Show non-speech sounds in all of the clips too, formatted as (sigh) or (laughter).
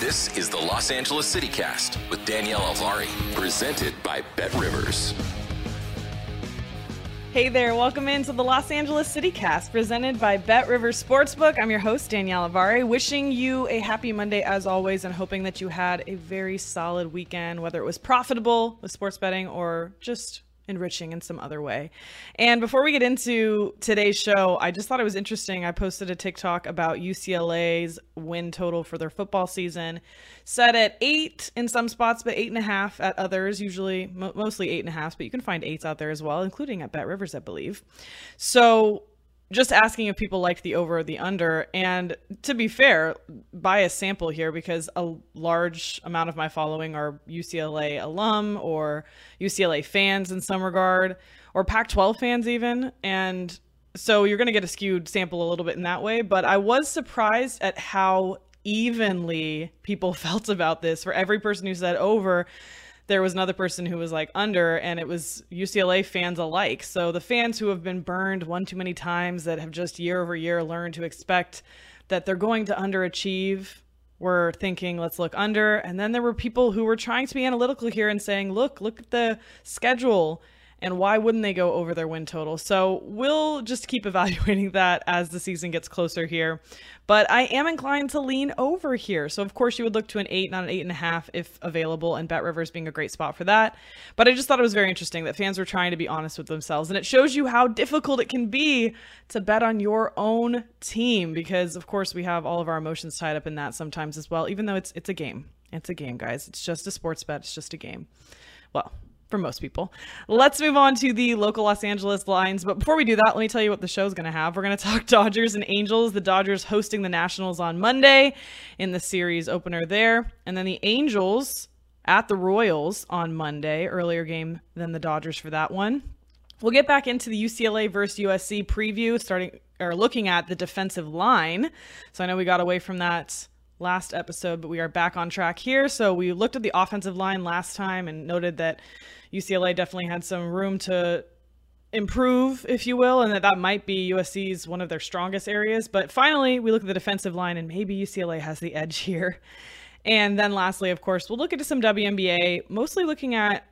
This is the Los Angeles City Cast with Danielle Alvari, presented by Bet Rivers. Hey there, welcome into the Los Angeles City Cast presented by Bet Rivers Sportsbook. I'm your host, Danielle Alvari, wishing you a happy Monday as always and hoping that you had a very solid weekend, whether it was profitable with sports betting or just enriching in some other way. And before we get into today's show, I just thought it was interesting. I posted a TikTok about UCLA's win total for their football season, set at eight in some spots, but eight and a half at others, usually mostly eight and a half, but you can find eights out there as well, including at Bet Rivers, I believe. So just asking if people liked the over or the under. And to be fair, bias sample here because a large amount of my following are UCLA alum or UCLA fans in some regard, or Pac 12 fans even. And so you're going to get a skewed sample a little bit in that way. But I was surprised at how evenly people (laughs) felt about this. For every person who said over, there was another person who was like under, and it was UCLA fans alike. So the fans who have been burned one too many times, that have just year over year learned to expect that they're going to underachieve, were thinking, let's look under. And then there were people who were trying to be analytical here and saying, look, look at the schedule and why wouldn't they go over their win total? So we'll just keep (laughs) evaluating that as the season gets closer here. But I am inclined to lean over here. So of course you would look to an eight, not an eight and a half if available, and Bet Rivers being a great spot for that. But I just thought it was very interesting that fans were trying to be honest with themselves. And it shows you how difficult it can be to bet on your own team because of course we have all of our emotions tied up in that sometimes as well, even though it's it's a game. It's a game, guys. It's just a sports bet. It's just a game. Well, for most people. Let's move on to the local Los Angeles lines. But before we do that, let me tell you what the show's going to have. We're going (laughs) to talk Dodgers and Angels. The Dodgers hosting the Nationals on Monday in the series opener there. And then the Angels at the Royals on Monday, earlier game than the Dodgers for that one. We'll get back into the UCLA versus USC preview, starting or looking at the defensive line. So I know we got away from that last episode, but we are back on track here. So we looked at the offensive line last time and noted that UCLA definitely had some room to improve, if you will, and that that might be USC's one of their strongest areas. But finally, we look at the defensive line, and maybe UCLA has the edge (laughs) here. And then lastly, of course, we'll look into some WNBA, mostly looking at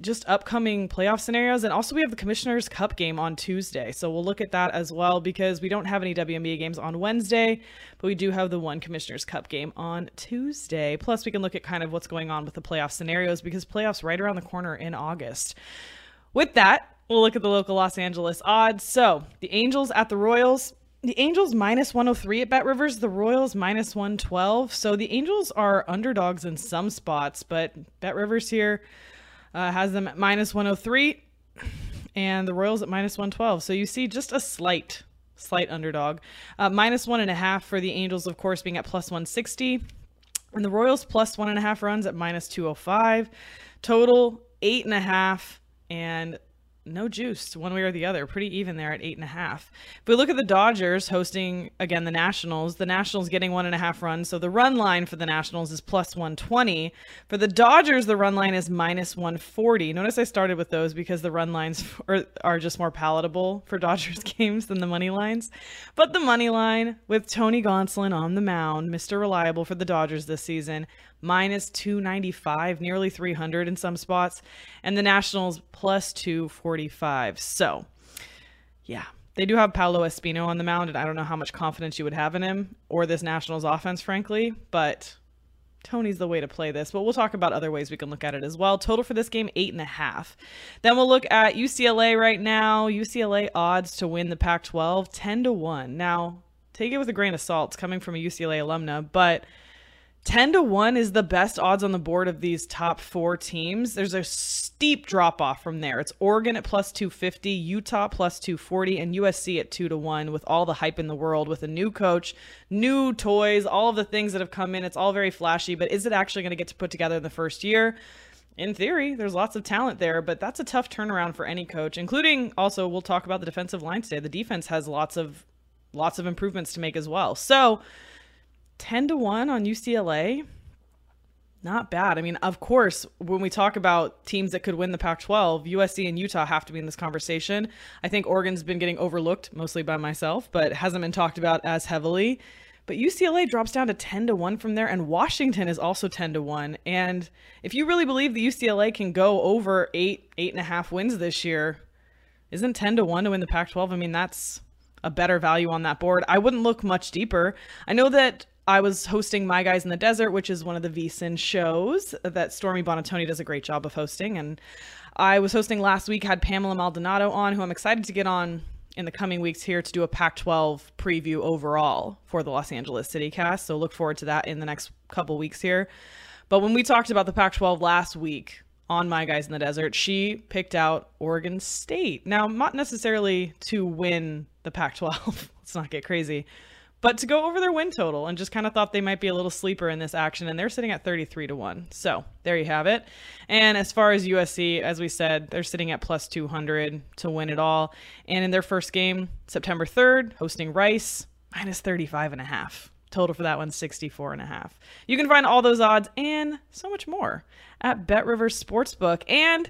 just upcoming playoff scenarios. And also, we have the Commissioner's Cup game on Tuesday. So we'll look at that as well because we don't have any WNBA games on Wednesday, but we do have the one Commissioner's Cup game on Tuesday. Plus, we can look at kind of what's going on with the playoff scenarios because playoffs right around the corner in August. With that, we'll look at the local Los Angeles odds. So the Angels at the Royals. the Angels minus 103 at Bet Rivers, the Royals minus 112. So the Angels are underdogs in some spots, but Bet Rivers here uh, has them at minus 103 and the Royals at minus 112. So you see just a slight, slight underdog. Uh, minus one and a half for the Angels, of course, being at plus 160. And the Royals plus one and a half runs at minus 205. Total eight and a half. And no juice one way or the other. Pretty even there at eight and a half. If we look at the Dodgers hosting again the Nationals, the Nationals getting one and a half runs. So the run line for the Nationals is plus 120. For the Dodgers, the run line is minus 140. Notice I started with those because the run lines (laughs) are, are just more palatable for Dodgers (laughs) games than the money lines. But the money line with Tony Gonsolin on the mound, Mr. Reliable for the Dodgers this season, minus 295, nearly 300 in some spots, and the Nationals plus 245. So, yeah, they do have Paolo Espino on the mound, and I don't know how much confidence you would have in him or this Nationals offense, frankly, but Tony's the way to play this, but we'll talk about other ways we can look at it as well. Total for this game, eight and a half. Then we'll look at UCLA right now. UCLA odds to win the Pac 12, 10 to 1. Now, take it with a grain of salt. It's coming from a UCLA alumna, but 10 to 1 is the best odds on the board of these top four teams. There's a steep drop off from there. It's Oregon at plus 250, Utah plus 240, and USC at 2 to 1 with all the hype in the world with a new coach, new toys, all of the things that have come in. It's all very flashy, but is it actually going to get to put together in the first year? In theory, there's lots of talent there, but that's a tough turnaround for any coach, including also we'll talk about the defensive line today. The defense has lots of lots of improvements to make as well. So, 10 to 1 on UCLA. Not bad. I mean, of course, when we talk about teams that could win the Pac 12, USC and Utah have to be in this conversation. I think Oregon's been getting overlooked mostly by myself, but hasn't been talked about as heavily. But UCLA drops down to 10 to 1 from there, and Washington is also 10 to 1. And if you really believe the UCLA can go over eight, eight and a half wins this year, isn't 10 to 1 to win the Pac 12? I mean, that's a better value on that board. I wouldn't look much deeper. I know that I was hosting My Guys in the Desert, which is one of the VSiN shows that Stormy Buonantony does a great job of hosting. And I was hosting last week, had Pamela Maldonado on, who I'm excited to get on in the coming weeks here to do a Pac 12 preview overall for the Los Angeles City cast. So look forward to that in the next couple weeks here. But when we talked about the Pac 12 last week on My Guys in the Desert, she picked out Oregon State. Now, not necessarily to win the Pac 12, (laughs) let's not get crazy but to go over their win total and just kind of thought they might be a little sleeper in this action and they're sitting at 33 to 1 so there you have it. And as far as usc as we said they're sitting at plus 200 to win it all. And in their first game september 3rd hosting rice minus 35 and a half. Total for that one 64 and a half. You can find all those odds and so much more at bet rivers sportsbook. And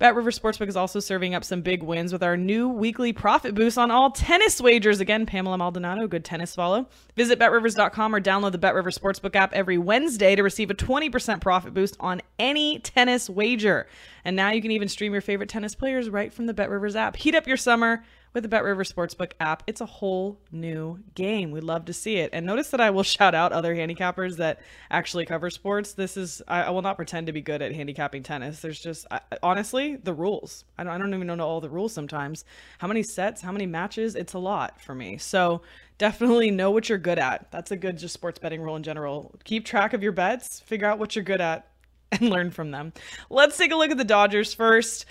Bet River Sportsbook is also serving up some big wins with our new weekly profit boost on all tennis wagers. Again, Pamela Maldonado, good tennis follow. Visit betrivers.com or download the Bet River Sportsbook app every Wednesday to receive a 20% profit boost on any tennis wager. And now you can even stream your favorite tennis players right from the Bet Rivers app. Heat up your summer with the Bet River Sportsbook app. It's a whole new game. We'd love to see it. And notice that I will (laughs) shout out other handicappers that actually cover sports. This is, I, I will not pretend to be good at handicapping tennis. There's just, I, honestly, the rules. I don't, I don't even know all the rules sometimes. How many sets, how many matches? It's a lot for me. So definitely know what you're good at. That's a good just sports betting rule in general. Keep track of your bets, figure out what you're good at, (laughs) and learn from them. Let's take a look at the Dodgers first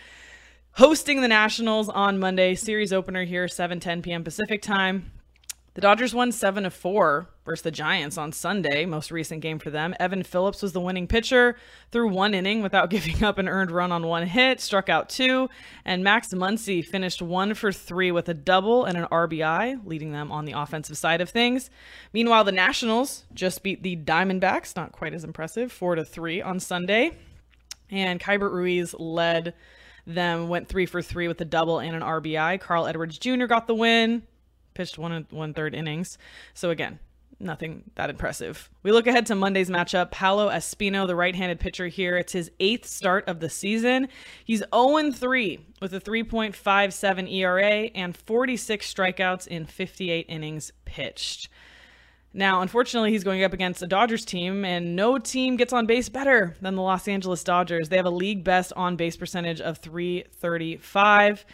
hosting the Nationals on Monday. Series opener here, 7:10 p.m. Pacific time. The Dodgers won 7 to 4 versus the Giants on Sunday, most recent game for them. Evan Phillips was the winning pitcher through one inning without (laughs) giving up an earned run on one hit, struck out two, and Max Muncy finished 1 for 3 with a double and an RBI, leading them on the offensive side of things. Meanwhile, the Nationals just beat the Diamondbacks, not quite as impressive, 4 to 3 on Sunday. And Keibert Ruiz led them went three for three with a double and an RBI. Carl Edwards Jr. got the win, pitched one and one third innings. So again, nothing that impressive. We look ahead to Monday's matchup. Paolo Espino, the right-handed pitcher here, it's his eighth start of the season. He's 0-3 with a 3.57 ERA and 46 strikeouts in 58 innings pitched. Now, unfortunately, he's going up against a Dodgers team, and no team gets on base better than the Los Angeles Dodgers. They have a league best on base percentage of 335.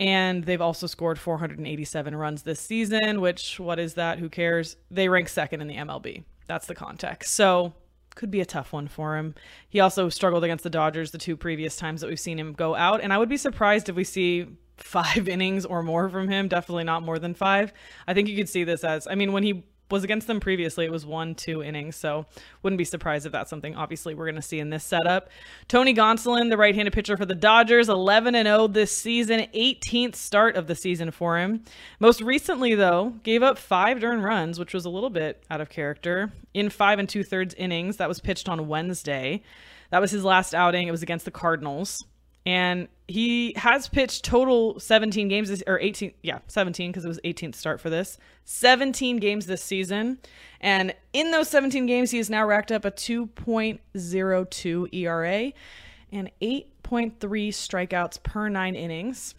And they've also scored 487 runs this season, which, what is that? Who cares? They rank second in the MLB. That's the context. So, could be a tough one for him. He also struggled against the Dodgers the two previous times that we've seen him go out. And I would be surprised if we see (laughs) five innings or more from him. Definitely not more than five. I think you could see this as, I mean, when he was against them previously. It was one, two innings. So wouldn't be surprised if that's something obviously we're going to see in this setup. Tony Gonsolin, the right handed pitcher for the Dodgers, 11 and 0 this season, 18th start of the season for him. Most recently, though, gave up five earned runs, which was a little bit out of character, in five and two thirds innings. That was pitched on Wednesday. That was his last outing. It was against the Cardinals and he has pitched total 17 games this, or 18 yeah 17 because it was 18th start for this. 17 games this season. And in those 17 games he has now racked up a 2.02 era and 8.3 strikeouts per nine innings.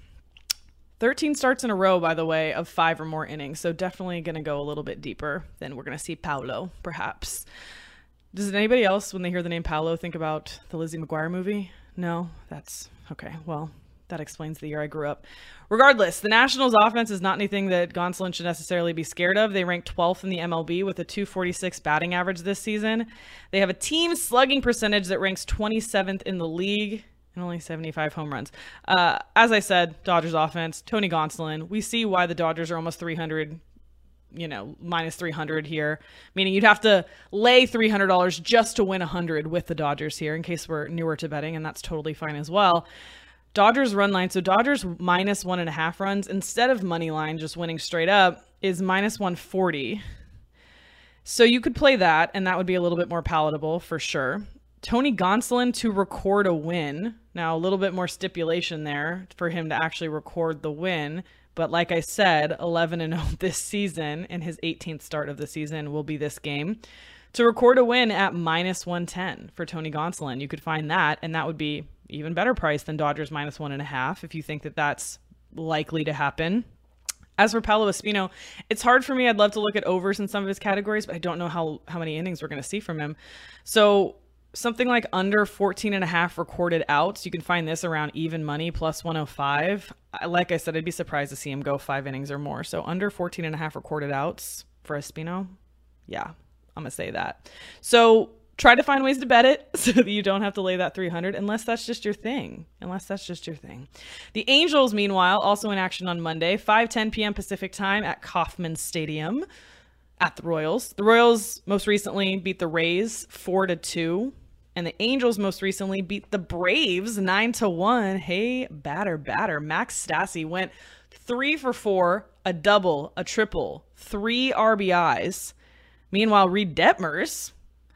13 starts in a row by the way of five or more innings. So definitely going to go a little bit deeper than we're going to see Paolo perhaps. Does anybody else when they hear the name Paolo think about the lizzie mcguire movie no, that's okay. Well, that explains the year I grew up. Regardless, the Nationals offense is not anything that Gonsolin should necessarily be scared of. They rank 12th in the MLB with a 246 batting average this season. They have a team slugging percentage that ranks 27th in the league and only 75 home runs. Uh, as I said, Dodgers offense, Tony Gonsolin. We see why the Dodgers are almost 300 you know, minus 300 here, meaning you'd have to lay $300 just to win 100 with the Dodgers here in case we're newer to betting, and that's totally fine as well. Dodgers run line, so Dodgers minus one and a half runs instead of money line, just winning straight up, is minus 140. So you could play that, and that would be a little bit more palatable for sure. Tony Gonsolin to record a win. Now, a little bit more stipulation there for him to actually record the win but like I said, 11 and 0 (laughs) this season, and his 18th start of the season will be this game. To record a win at minus 110 for Tony Gonsolin, you could find that, and that would be even better price than Dodgers minus one and a half if you think that that's likely to happen. As for Paolo Espino, it's hard for me. I'd love to look at overs in some of his categories, but I don't know how how many innings we're going to see from him. So something like under 14 and a half recorded outs. You can find this around even money plus 105. Like I said, I'd be surprised to see him go five innings or more. So under 14 and a half recorded outs for Espino. Yeah, I'm going to say that. So try to find ways to bet it (laughs) so that you don't have to lay that 300 unless that's just your thing. Unless that's just your thing. The Angels, meanwhile, also in action on Monday, 5:10 p.m. Pacific time at Kauffman Stadium at the Royals. The Royals most recently beat the Rays 4 to 2 and the Angels most recently beat the Braves 9 to 1. Hey, batter batter. Max Stassi went 3 for 4, a double, a triple, 3 RBIs. Meanwhile, Reid Detmers,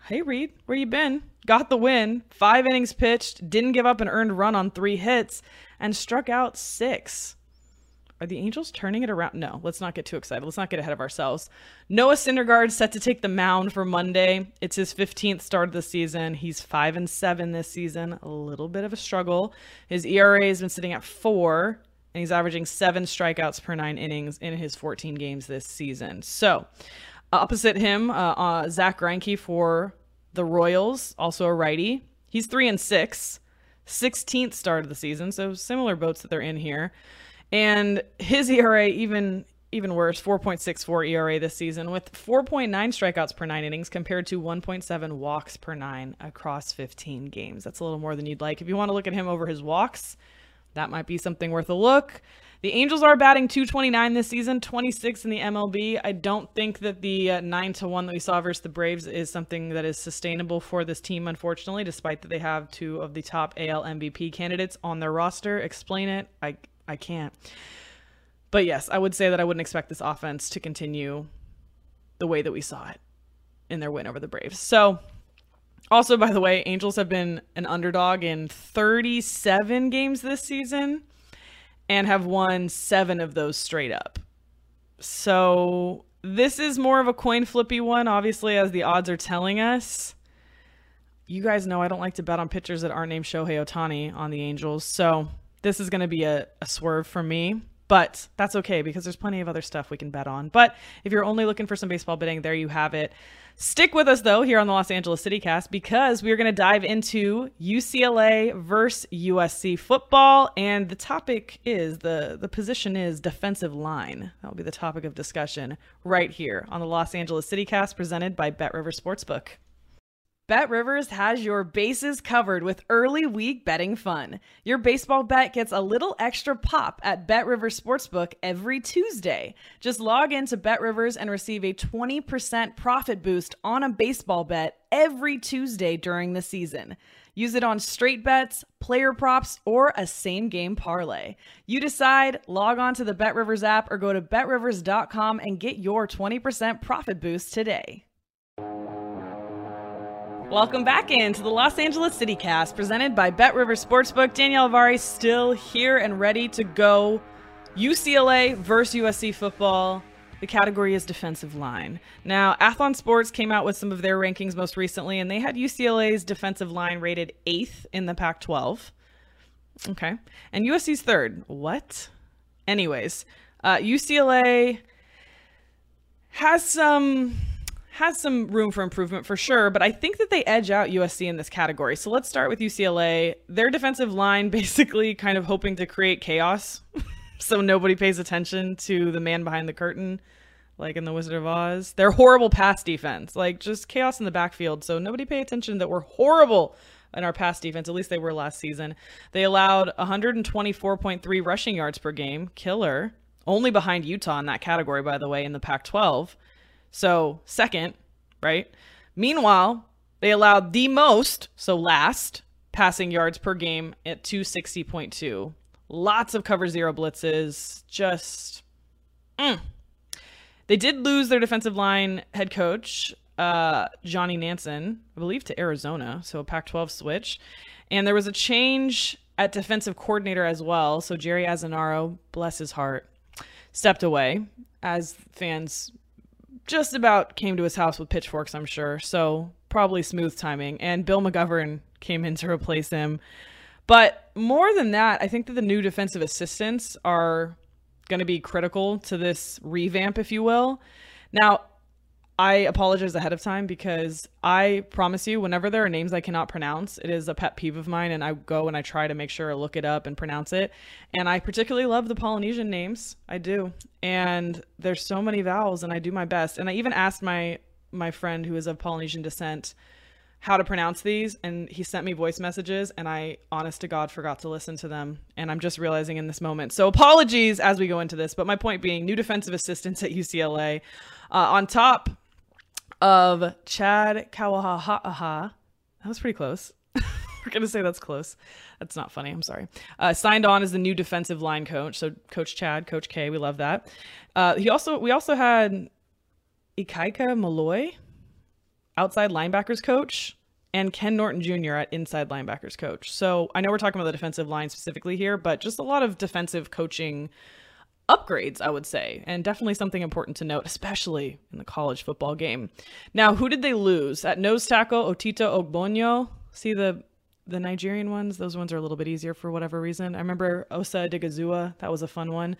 hey Reid, where you been? Got the win. 5 innings pitched, didn't give up an earned run on 3 hits and struck out 6. Are the Angels turning it around? No, let's not get too excited. Let's not get ahead of ourselves. Noah Syndergaard set to take the mound for Monday. It's his 15th start of the season. He's 5 and 7 this season. A little bit of a struggle. His ERA has been sitting at 4 and he's averaging 7 strikeouts per 9 innings in his 14 games this season. So, opposite him, uh, uh, Zack Greinke for the Royals, also a righty. He's 3 and 6. 16th start of the season, so similar boats that they're in here. And his ERA even even worse, 4.64 ERA this season with 4.9 strikeouts per 9 innings compared to 1.7 walks per 9 across 15 games. That's a little more than you'd like. If you want to look at him over his walks, that might be something worth a look. The Angels are batting 229 this season, 26 in the MLB. I don't think that the uh, 9 to 1 that we saw versus the Braves is something that is sustainable for this team unfortunately, despite that they have two of the top AL MVP candidates on their roster. Explain it. I I can't. But yes, I would say that I wouldn't expect this offense to continue the way that we saw it in their win over the Braves. So, also, by the way, Angels have been an underdog in 37 games this season and have won seven of those straight up. So, this is more of a coin flippy one, obviously, as the odds are telling us. You guys know I don't like to bet on pitchers that aren't named Shohei Ohtani on the Angels. So, this is going to be a, a swerve for me. But that's okay because there's plenty of other stuff we can bet on. But if you're only looking for some baseball betting, there you have it. Stick with us though here on the Los Angeles CityCast because we're going to dive into UCLA versus USC football and the topic is the the position is defensive line. That will be the topic of discussion right here on the Los Angeles CityCast presented by Bet River Sportsbook. Bet Rivers has your bases covered with early week betting fun. Your baseball bet gets a little extra pop at Bet Rivers Sportsbook every Tuesday. Just log into Bet Rivers and receive a 20% profit boost on a baseball bet every Tuesday during the season. Use it on straight bets, player props, or a same game parlay. You decide, log on to the Bet Rivers app or go to betrivers.com and get your 20% profit boost today. Welcome back into the Los Angeles City Cast presented by Bet River Sportsbook. Danielle Avari still here and ready to go. UCLA versus USC football. The category is defensive line. Now, Athlon Sports came out with some of their rankings most recently, and they had UCLA's defensive line rated eighth in the Pac 12. Okay. And USC's third. What? Anyways, uh, UCLA has some has some room for improvement for sure, but I think that they edge out USC in this category. So let's start with UCLA. Their defensive line (laughs) basically kind of hoping to create chaos (laughs) so nobody pays attention to the man behind the curtain, like in The Wizard of Oz. They're horrible pass defense, like just chaos in the backfield. So nobody pay attention that we're horrible in our pass defense. At least they were last season. They allowed 124.3 rushing yards per game, killer, only behind Utah in that category, by the way, in the Pac 12. So, second, right? Meanwhile, they allowed the most, so last, passing yards per game at 260.2. Lots of cover zero blitzes. Just. Mm. They did lose their defensive line head coach, uh, Johnny Nansen, I believe, to Arizona. So a Pac 12 switch. And there was a change at defensive coordinator as well. So Jerry Azzinaro, bless his heart, stepped away as fans just about came to his house with pitchforks, I'm sure. So probably smooth timing. And Bill McGovern came in to replace him. But more than that, I think that the new defensive assistants are going to be critical to this revamp, if you will. Now, I apologize ahead of time because I promise you, whenever there are names I cannot pronounce, it is a pet peeve of mine, and I go and I try to make sure I look it up and pronounce it. And I particularly love the Polynesian names. I do, and there's so many vowels, and I do my best. And I even asked my my friend who is of Polynesian descent how to pronounce these and he sent me voice messages and I honest to god forgot to listen to them and I'm just realizing in this moment. So apologies as we go into this, but my point being new defensive assistants at UCLA. Uh, on top of Chad Kawahaha. That was pretty close. (laughs) We're going to say that's close. That's not funny. I'm sorry. Uh, signed on as the new defensive line coach. So Coach Chad, Coach K, we love that. Uh, he also we also had Ikaika Malloy, outside linebackers coach, and Ken Norton Jr. at inside linebackers coach. So I know we're talking about the defensive line specifically here, but just a lot of defensive coaching upgrades, I would say, and definitely something important to note, especially in the college football game. Now, who did they lose? At nose tackle, Otito Ogbonnia. See the the Nigerian ones? Those ones are a little bit easier for whatever reason. I remember Osa Digazua, That was a fun one.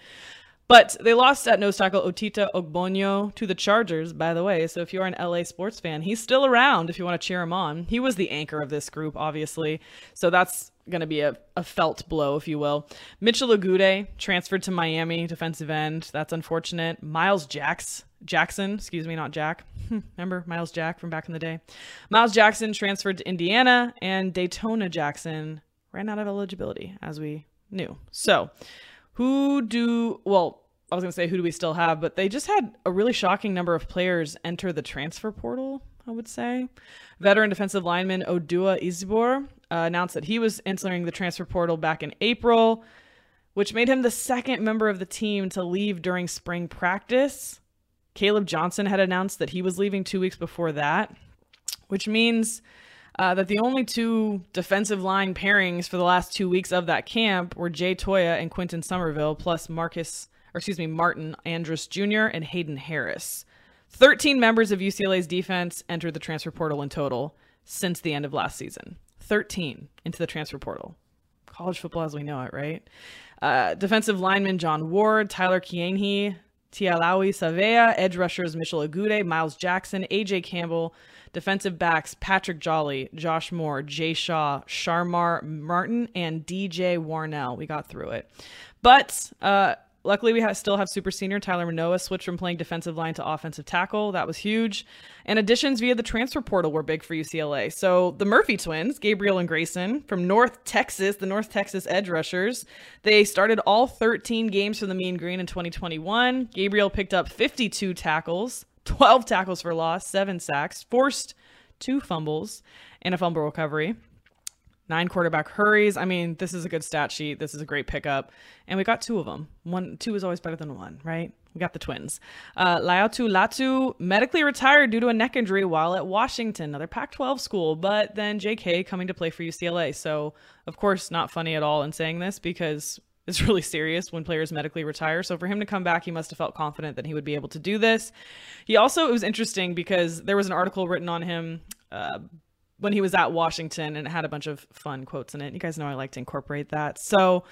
But they lost at nose tackle Otita Ogbonnia to the Chargers, by the way. So if you're an LA sports fan, he's still around if you want to cheer him on. He was the anchor of this group, obviously. So that's going to be a, a felt blow, if you will. Mitchell Agude transferred to Miami, defensive end. That's unfortunate. Miles Jacks, Jackson, excuse me, not Jack. (laughs) Remember Miles Jack from back in the day? Miles Jackson transferred to Indiana, and Daytona Jackson ran out of eligibility, as we knew. So, who do, well, I was going to say, who do we still have? But they just had a really shocking number of players enter the transfer portal, I would say. Veteran defensive lineman Odua Igbor uh, announced that he was entering the transfer portal back in April, which made him the second member of the team to leave during spring practice. Caleb Johnson had announced that he was leaving two weeks before that, which means uh, that the only two defensive line pairings for the last two weeks of that camp were Jay Toia and Quinton Somerville, plus Marcus, or excuse me, Martin Andrus Jr. and Hayden Harris. 13 members of UCLA's defense entered the transfer portal in total since the end of last season. 13 into the transfer portal. College football as we know it, right? Uh, defensive lineman John Ward, Tyler Kiehne, Tiaoalii Savea, edge rushers Mitchell Agude, Miles Jackson, AJ Campbell, defensive backs Patrick Jolly, Josh Moore, Jay Shaw, Shamar Martin, and DJ Warnell. We got through it. But uh, Luckily, we still have super senior Tyler Manoa switch from playing defensive line to offensive tackle. That was huge. And additions via the transfer portal were big for UCLA. So the Murphy twins, Gabriel and Grayson from North Texas, the North Texas edge rushers, they started all 13 games for the Mean Green in 2021. Gabriel picked up 52 tackles, 12 tackles for loss, seven sacks, forced two fumbles, and a fumble recovery nine quarterback hurries. I mean, this is a good stat sheet. This is a great pickup. And we got two of them. One, two is always better than one, right? We got the twins. Uh, Laiatu Latu medically retired due to a neck injury while at Washington, another Pac 12 school, but then JK coming to play for UCLA. So, of course, not funny at all in saying this because (laughs) it's really serious when players medically retire. So for him to come back, he must have felt confident that he would be able to do this. He also, it was interesting because there was an article written on him uh, when he was at Washington and it had a bunch of fun quotes in it. You guys know I like to incorporate that. So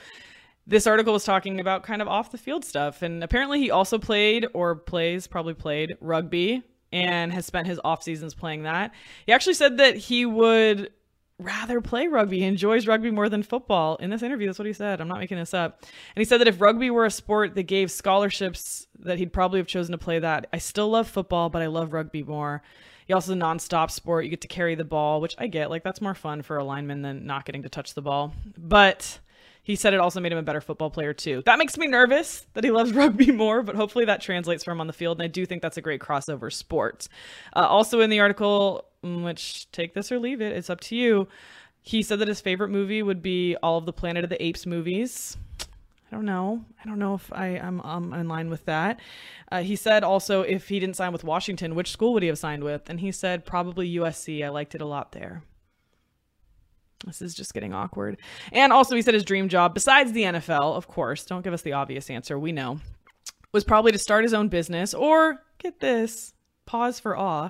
this article was talking about kind of off the field stuff. And apparently he also played or plays, probably played rugby and has spent his off seasons playing that. He actually said that he would rather play rugby. He enjoys rugby more than football. In this interview, that's what he said. I'm not making this up. And he said that if rugby were a sport that gave scholarships, that he'd probably have chosen to play that. I still love football, but I love rugby more. He also nonstop sport. You get to carry the ball, which I get. Like that's more fun for a lineman than not getting to touch the ball. But he said it also made him a better football player too. That makes me nervous that he loves (laughs) rugby more, but hopefully that translates for him on the field. And I do think that's a great crossover sport. Uh, also in the article, mm, which take this or leave it, it's up to you. He said that his favorite movie would be all of the Planet of the Apes movies. I don't know. I don't know if I, am um, in line with that. Uh, he said also if he didn't sign with Washington, which school would he have signed with? And he said probably USC. I liked it a lot there. This is just getting awkward. And also, he said his dream job, besides the NFL, of course, don't give us the obvious answer, we know, was probably to start his own business or, get this, pause for awe,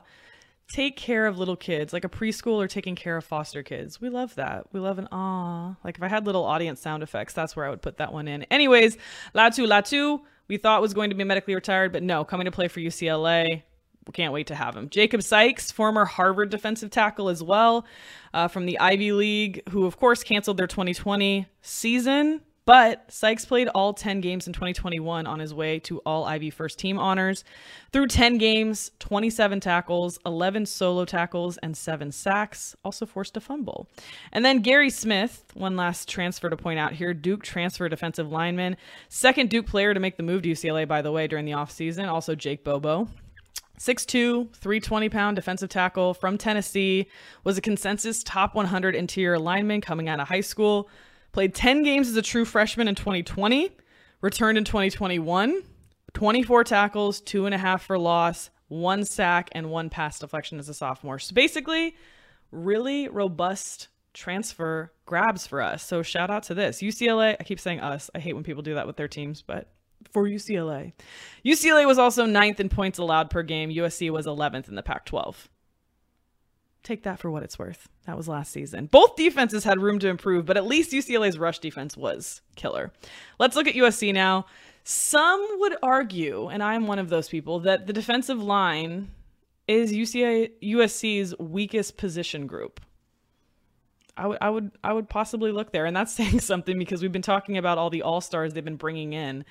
take care of little kids, like a preschool or taking care of foster kids. We love that. We love an ah. Like if I had little audience sound effects, that's where I would put that one in. Anyways, Latu Latu, we thought was going to be medically retired, but no, coming to play for UCLA. Can't wait to have him. Jacob Sykes, former Harvard defensive tackle as well, uh, from the Ivy League, who of course canceled their 2020 season but Sykes played all 10 games in 2021 on his way to all Ivy first team honors. Through 10 games, 27 tackles, 11 solo tackles, and 7 sacks, also forced a fumble. And then Gary Smith, one last transfer to point out here Duke transfer defensive lineman, second Duke player to make the move to UCLA, by the way, during the offseason, also Jake Bobo. 6'2, 320 pound defensive tackle from Tennessee, was a consensus top 100 interior lineman coming out of high school. Played 10 games as a true freshman in 2020, returned in 2021, 24 tackles, two and a half for loss, one sack, and one pass deflection as a sophomore. So basically, really robust transfer grabs for us. So shout out to this. UCLA, I keep saying us. I hate when people do that with their teams, but for UCLA. UCLA was also ninth in points allowed per game. USC was 11th in the Pac 12 take that for what it's worth. That was last season. Both defenses had room to improve, but at least UCLA's rush defense was killer. Let's look at USC now. Some would argue, and I'm one of those people, that the defensive line is UCA USC's weakest position group. I would I would I would possibly look there, and that's (laughs) saying something because we've been talking about all the all stars they've been bringing in,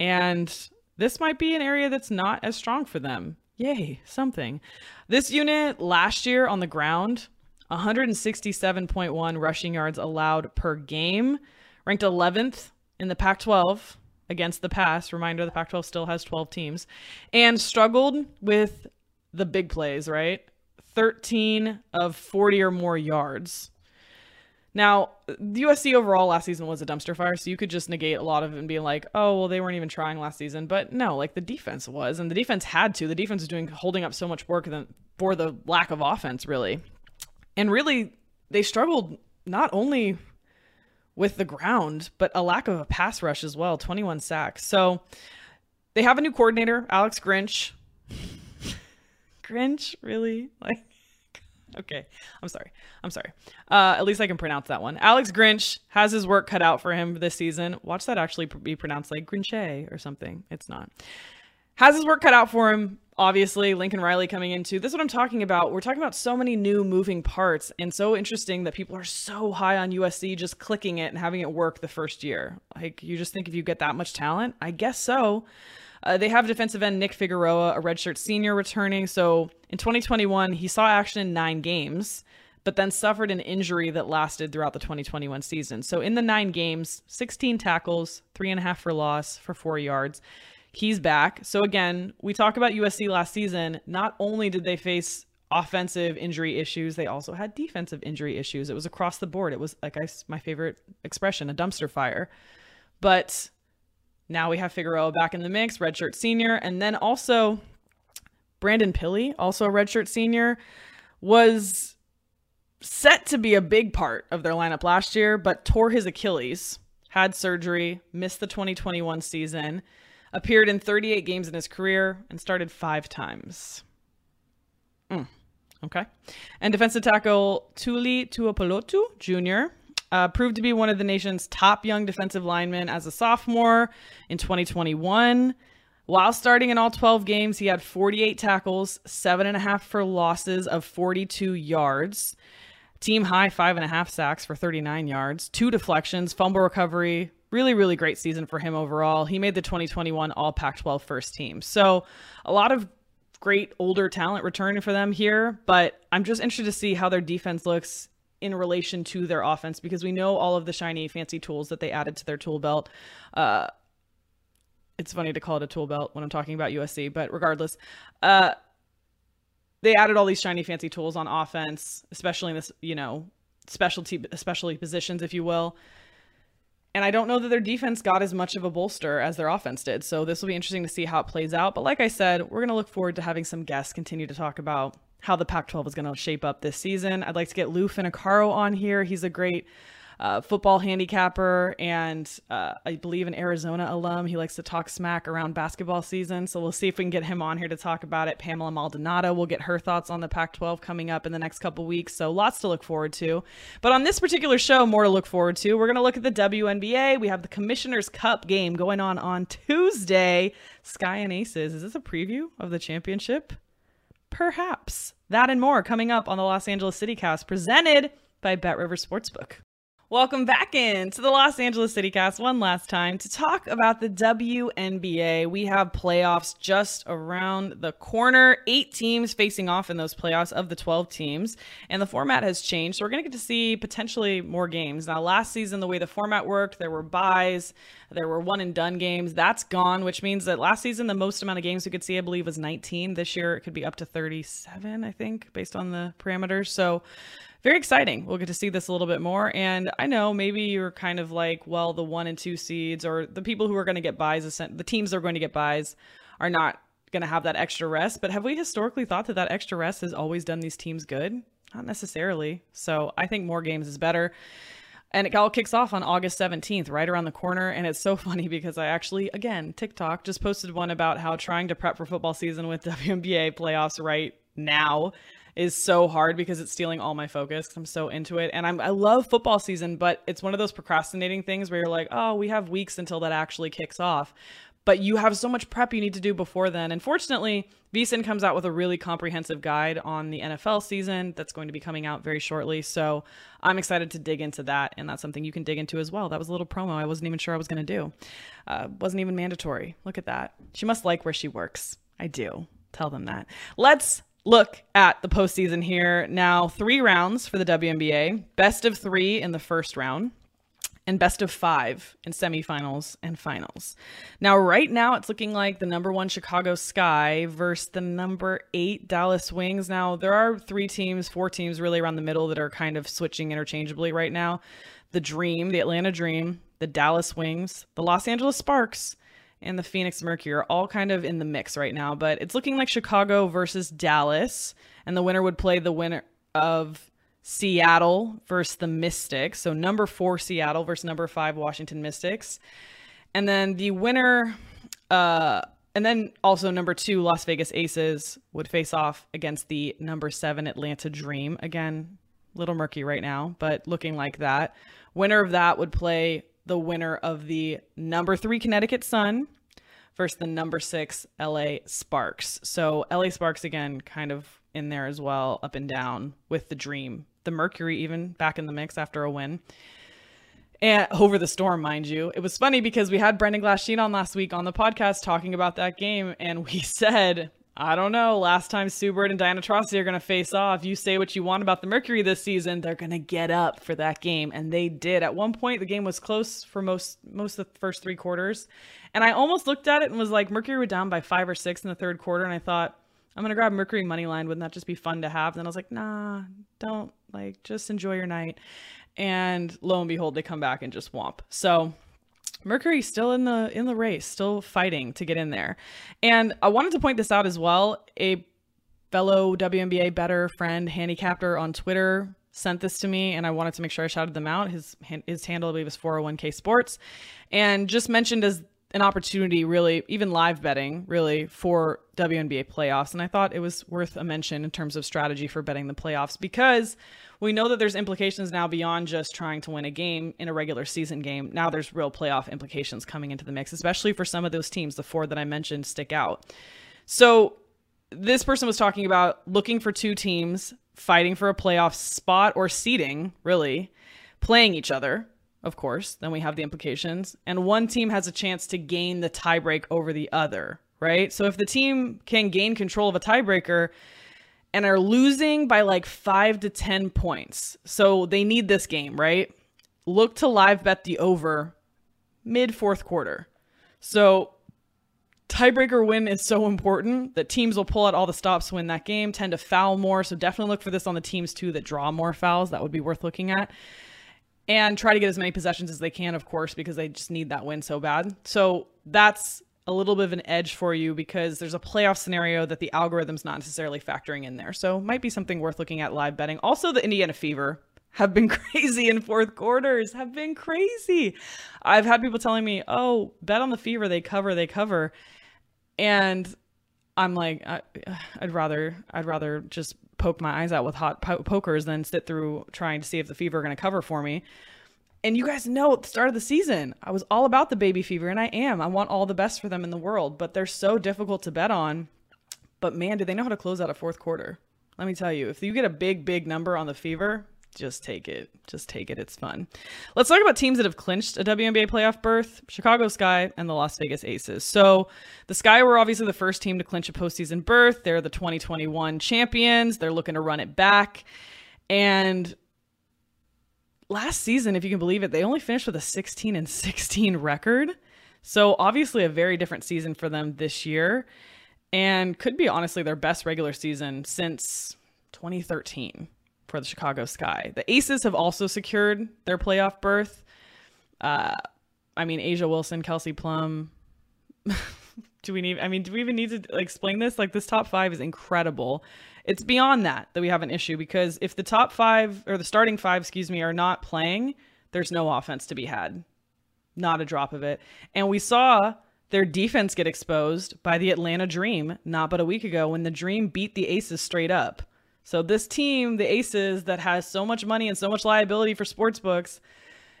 and this might be an area that's not as strong for them. Yay, something. This unit last year on the ground, 167.1 rushing yards allowed per game, ranked 11th in the Pac 12 against the pass. Reminder the Pac 12 still has 12 teams, and struggled with the big plays, right? 13 of 40 or more yards. Now, the USC overall last season was a dumpster fire, so you could just negate a lot of it and be like, oh, well, they weren't even trying last season. But no, like the defense was, and the defense had to. The defense was doing holding up so much work than, for the lack of offense, really. And really, they struggled not only with the ground, but a lack of a pass rush as well 21 sacks. So they have a new coordinator, Alex Grinch. (laughs) Grinch, really? Like, okay. I'm sorry. I'm sorry. Uh, at least I can pronounce that one. Alex Grinch has his work cut out for him this season. Watch that actually be pronounced like Grinchet or something. It's not. Has his work cut out for him. Obviously, Lincoln Riley coming into this is what I'm talking about. We're talking about so many new moving parts, and so interesting that people are so high on USC just clicking it and having it work the first year. Like, you just think if you get that much talent, I guess so. Uh, they have defensive end Nick Figueroa, a redshirt senior, returning. So in 2021, he saw action in nine games, but then suffered an injury that lasted throughout the 2021 season. So in the nine games, 16 tackles, three and a half for loss for four yards. He's back. So again, we talk about USC last season. Not only did they face offensive injury issues, they also had defensive injury issues. It was across the board. It was like I, my favorite expression, a dumpster fire. But now we have Figueroa back in the mix, redshirt senior, and then also Brandon Pili, also a redshirt senior, was set to be a big part of their lineup last year, but tore his Achilles, had surgery, missed the 2021 season, appeared in 38 games in his career, and started five times. Mm, okay. And defensive tackle Tuli Tuipulotu Jr. Uh, proved to be one of the nation's top young defensive linemen as a sophomore in 2021. While starting in all 12 games, he had 48 tackles, seven and a half for losses of 42 yards, team high five and a half sacks for 39 yards, two deflections, fumble recovery. Really, really great season for him overall. He made the 2021 All Pac 12 first team. So, a lot of great older talent returning for them here, but I'm just interested to see how their defense looks in relation to their offense because we know all of the shiny fancy tools that they added to their tool belt. Uh, it's funny to call it a tool belt when I'm talking about USC, but regardless, uh, they added all these shiny fancy tools on offense, especially in this, you know, specialty, especially positions, if you will. And I don't know that their defense got as much of a bolster as their offense did. So this will be interesting to see how it plays out. But like I said, we're going to look forward to having some guests continue to talk about how the Pac 12 is going to shape up this season. I'd like to get Lou Finocchiaro on here. He's a great uh, football handicapper and uh, I believe an Arizona alum. He likes to talk smack around basketball season. So we'll see if we can get him on here to talk about it. Pamela Maldonado will get her thoughts on the Pac 12 coming up in the next couple weeks. So lots to look forward to. But on this particular show, more to look forward to. We're going to look at the WNBA. We have the Commissioner's Cup game going on on Tuesday. Sky and Aces. Is this a preview of the championship? Perhaps. That and more coming up on the Los Angeles City Cast, presented by Bet River Sportsbook. Welcome back in to the Los Angeles CityCast one last time to talk about the WNBA. We have playoffs just around the corner. Eight teams facing off in those playoffs of the 12 teams, and the format has changed. So we're going to get to see potentially more games. Now, last season, the way the format worked, there were buys, there were one and done games. That's gone, which means that last season, the most amount of games we could see, I believe, was 19. This year, it could be up to 37, I think, based on the parameters. So, very exciting. We'll get to see this a little bit more. And I know maybe you're kind of like, well, the one and two seeds or the people who are going to get buys, the teams that are going to get buys are not going to have that extra rest. But have we historically thought that that extra rest has always done these teams good? Not necessarily. So I think more games is better. And it all kicks off on August 17th, right around the corner. And it's so (laughs) funny because I actually, again, TikTok just posted one about how trying to prep for football season with (laughs) WNBA playoffs right now is so hard because it's stealing all my focus. I'm so into it. And I'm, I love football season, but it's one of those procrastinating things where you're like, oh, we have weeks until that actually kicks off. But you have so much prep you need to do before then. And fortunately, VSiN comes out with a really comprehensive guide on the NFL season that's going to be coming out very shortly. So I'm excited to dig into that. And that's something you can dig into as well. That was a little promo I wasn't even sure I was going to do. Uh, wasn't even mandatory. Look at that. She must like where she works. I do. Tell them that. Let's look at the postseason here. Now, three rounds for the WNBA, best of three in the first round, and best of five in semifinals and finals. Now, right now, it's looking like the number one Chicago Sky versus the number eight Dallas Wings. Now, there are three teams, four teams really around the middle that are kind of switching interchangeably right now the Dream, the Atlanta Dream, the Dallas Wings, the Los Angeles Sparks and the Phoenix Mercury are all kind of in the mix right now, but it's looking like Chicago versus Dallas, and the winner would play the winner of Seattle versus the Mystics. So number four Seattle versus number five Washington Mystics, and then the winner uh, and then also number two, Las Vegas Aces would face off against the number seven Atlanta Dream. Again, little murky right now, but looking like that. Winner of that would play the winner of the number three Connecticut Sun versus the number six LA Sparks. So LA Sparks again, kind of in there as well, up and down with the Dream. The Mercury even back in the mix after a win. And over the storm, mind you. It was funny because we had Brendan Glasheen on last week on the podcast talking about that game, and we (laughs) said I don't know. Last time Sue Bird and Diana Taurasi are going to face off. You say what you want about the Mercury this season, they're going to get up for that game, and they did. At one point, the game was close for most most of the first three quarters, and I almost looked at it and was like, Mercury were down by five or six in the third quarter, and I thought, I'm going to grab Mercury money line. Wouldn't that just be fun to have? And then I was like, Nah, don't. Like, just enjoy your night. And lo and behold, they come back and just womp. So Mercury still in the in the race, still fighting to get in there. And I wanted to point this out as well. A fellow WNBA better friend, handicapper on Twitter, sent this to me, and I wanted to make sure I shouted them out. His his handle, I believe, is 401k Sports, and just mentioned as an opportunity, really, even live betting, really, for WNBA playoffs. And I thought it was worth a mention in terms of strategy for betting the playoffs because we know that there's implications now beyond just trying to win a game in a regular season game. Now there's real playoff implications coming into the mix, especially for some of those teams. The four that I mentioned stick out. So this person was talking about looking for two teams fighting for a playoff spot or seeding, really, playing each other of course, then we have the implications. And one team has a chance to gain the tiebreak over the other, right? So if the team can gain control of a tiebreaker and are losing by like five to 10 points, so they need this game, right? Look to live bet the over mid fourth quarter. So tiebreaker win is so important that teams will pull out all the stops to win that game, tend to foul more. So definitely look for this on the teams too that draw more fouls. That would be worth looking at and try to get as many possessions as they can, of course, because they just need that win so bad. So that's a little bit of an edge for you because there's a playoff scenario that the algorithm's not necessarily factoring in there. So might be something worth looking at live betting. Also, the Indiana Fever have been (laughs) crazy in fourth quarters, have been crazy. I've had people telling me, "Oh, bet on the Fever, they cover, they cover." And I'm like, I, (sighs) would rather, I'd rather just poke my eyes out with hot po- pokers than sit through trying to see if the fever are going to cover for me. And you guys know at the start of the season, I was all about the baby fever, and I am. I want all the best for them in the world, but they're so difficult to bet on. But man, do they know how to close out a fourth quarter? Let me tell you, if you get a big, big number on the fever, just take it. Just take it. It's fun. Let's talk about teams that have clinched a WNBA playoff berth Chicago Sky and the Las Vegas Aces. So, the Sky were obviously the first team to clinch a postseason berth. They're the 2021 champions. They're looking to run it back. And last season, if you can believe it, they only finished with a 16 and 16 record. So, obviously, a very different season for them this year. And could be honestly their best regular season since 2013 for the Chicago Sky. The Aces have also secured their playoff berth. Uh, I mean, A'ja Wilson, Kelsey Plum. (laughs) do we need? I mean, do we even need to explain this? Like, this top five is incredible. It's beyond that that we have an issue because if the top five or the starting five, excuse me, are not playing, there's no offense to be had. Not a drop of it. And we saw their defense get exposed by the Atlanta Dream not but a week ago when the Dream beat the Aces straight up. So this team, the Aces, that has so much money and so much liability for sports books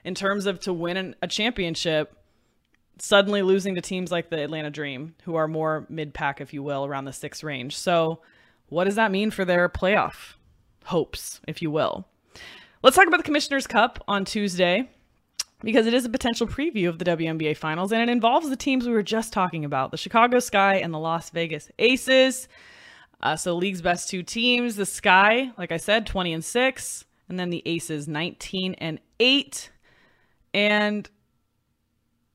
in terms of to win a championship, suddenly losing to teams like the Atlanta Dream, who are more mid-pack, if you will, around the six range. So what does that mean for their playoff hopes, if you will? Let's talk about the Commissioner's Cup on Tuesday because it is a potential preview of the WNBA Finals and it involves the teams we were just talking about the Chicago Sky and the Las Vegas Aces. Uh, so league's best two teams, the Sky, like I said, 20 and 6, and then the Aces 19 and 8. And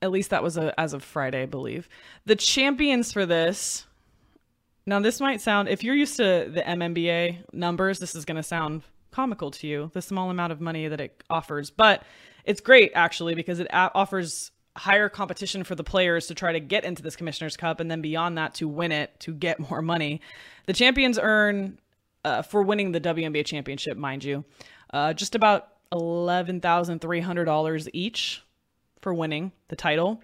at least that was a, as of Friday, I believe. The champions for this. Now this might sound if you're used to the MNBA numbers, this is going to sound comical to you, the small amount of money that it offers, but it's great actually because it offers higher competition for the players to try to get into this Commissioner's Cup and then beyond that to win it to get (laughs) more money. The champions earn, uh, for winning the WNBA championship, mind you, uh, just about $11,300 each for winning the title.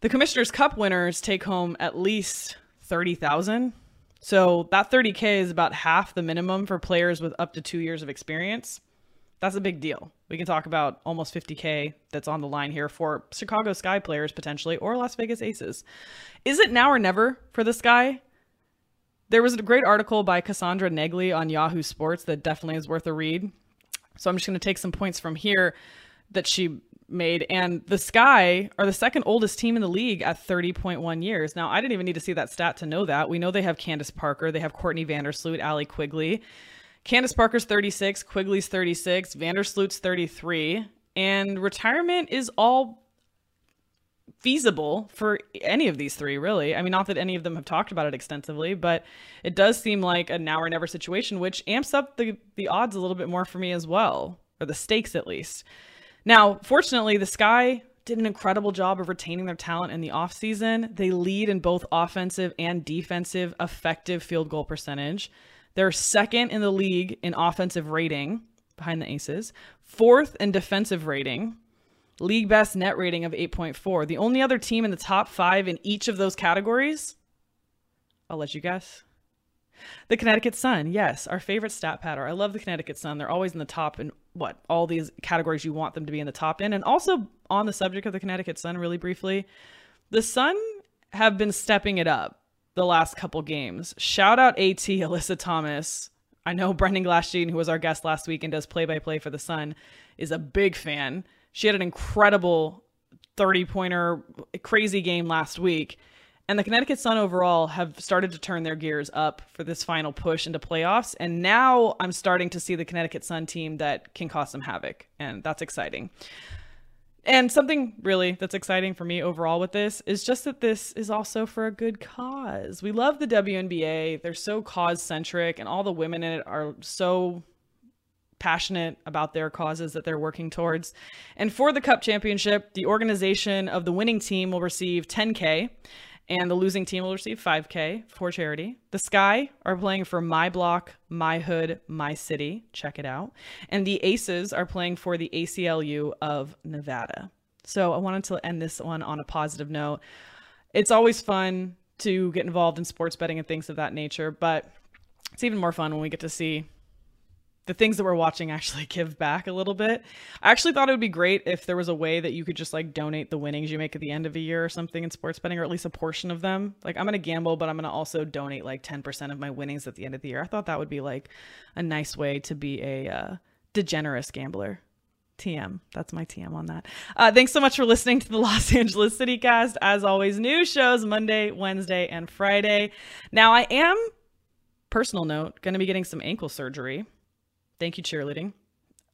The Commissioner's Cup winners take home at least 30,000. So that 30K is about half the minimum for players with up to two years of experience. That's a big deal. We can talk about almost 50K that's on the line here for Chicago Sky players potentially or Las Vegas Aces. Is it now or never for the Sky? There was a great article by Cassandra Negley on Yahoo Sports that definitely is worth a read. So I'm just going to take some points from here that she made. And the Sky are the second oldest team in the league at 30.1 years. Now, I didn't even need to see that stat to know that. We know they have Candace Parker, they have Courtney Vandersloot, Allie Quigley. Candace Parker's 36, Quigley's 36, Vandersloot's 33, and retirement is all feasible for any of these three, really. I mean, not that any of them have talked about it extensively, but it does seem like a now or never situation, which amps up the, the odds a little bit more for me as well, or the stakes at least. Now, fortunately, the Sky did an incredible job of retaining their talent in the offseason. They lead in both offensive and defensive effective field goal percentage. They're second in the league in offensive rating behind the Aces, fourth in defensive rating, league best net rating of 8.4. The only other team in the top five in each of those categories, I'll let you guess. The Connecticut Sun, yes, our favorite stat patter. I love the Connecticut Sun. They're always in the top in what all these categories you want them to be in the top in. And also on the subject of the Connecticut Sun, really briefly, the Sun have been stepping it up the last couple games. Shout out AT (laughs) Alyssa Thomas. I know Brendan Glasheen, who was our guest last week and does play by play for the Sun, is a big fan. She had an incredible 30 pointer, crazy game last week. And the Connecticut Sun overall have started to turn their gears up for this final push into playoffs. And now I'm starting to see the Connecticut Sun team that can cause some havoc. And that's exciting. And something really that's exciting for me overall with this is just that this is also for a good cause. We love the WNBA. They're so cause centric, and all the women in it are so passionate about their causes that they're working towards. And for the Cup Championship, the organization of the winning team will receive 10K and the losing team will receive 5K for charity. The Sky are playing for My Block, My Hood, My City. Check it out. And the Aces are playing for the ACLU of Nevada. So I wanted to end this one on a positive note. It's always fun to get involved in sports betting and things of that nature, but it's even more fun when we get to see the things that we're watching actually (laughs) give back a little bit. I actually thought it would be great if there was a way that you could just like donate the winnings you make at the end of a year or something in sports betting, or at least a portion of them. Like I'm gonna gamble, but I'm gonna also donate like 10% of my winnings at the end of the year. I thought that would be like a nice way to be a uh, degenerate gambler. TM. That's my TM on that. Uh, thanks so much for listening to the (laughs) Los Angeles City Cast. As always, new shows Monday, Wednesday, and Friday. Now, I am, personal note, going to be getting some ankle surgery. Thank you, cheerleading,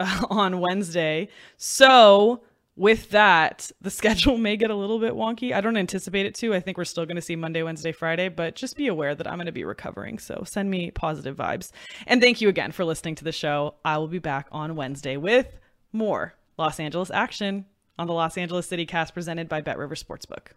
uh, (laughs) on Wednesday. So, with that, the (laughs) schedule may get a little bit wonky. I don't anticipate it to. I think we're still going to see Monday, Wednesday, Friday, but just be aware that I'm going to be recovering. So send me positive vibes. And thank you again for listening to the show. I will be back on Wednesday with more Los Angeles action on the Los Angeles City cast presented by Bet River Sportsbook.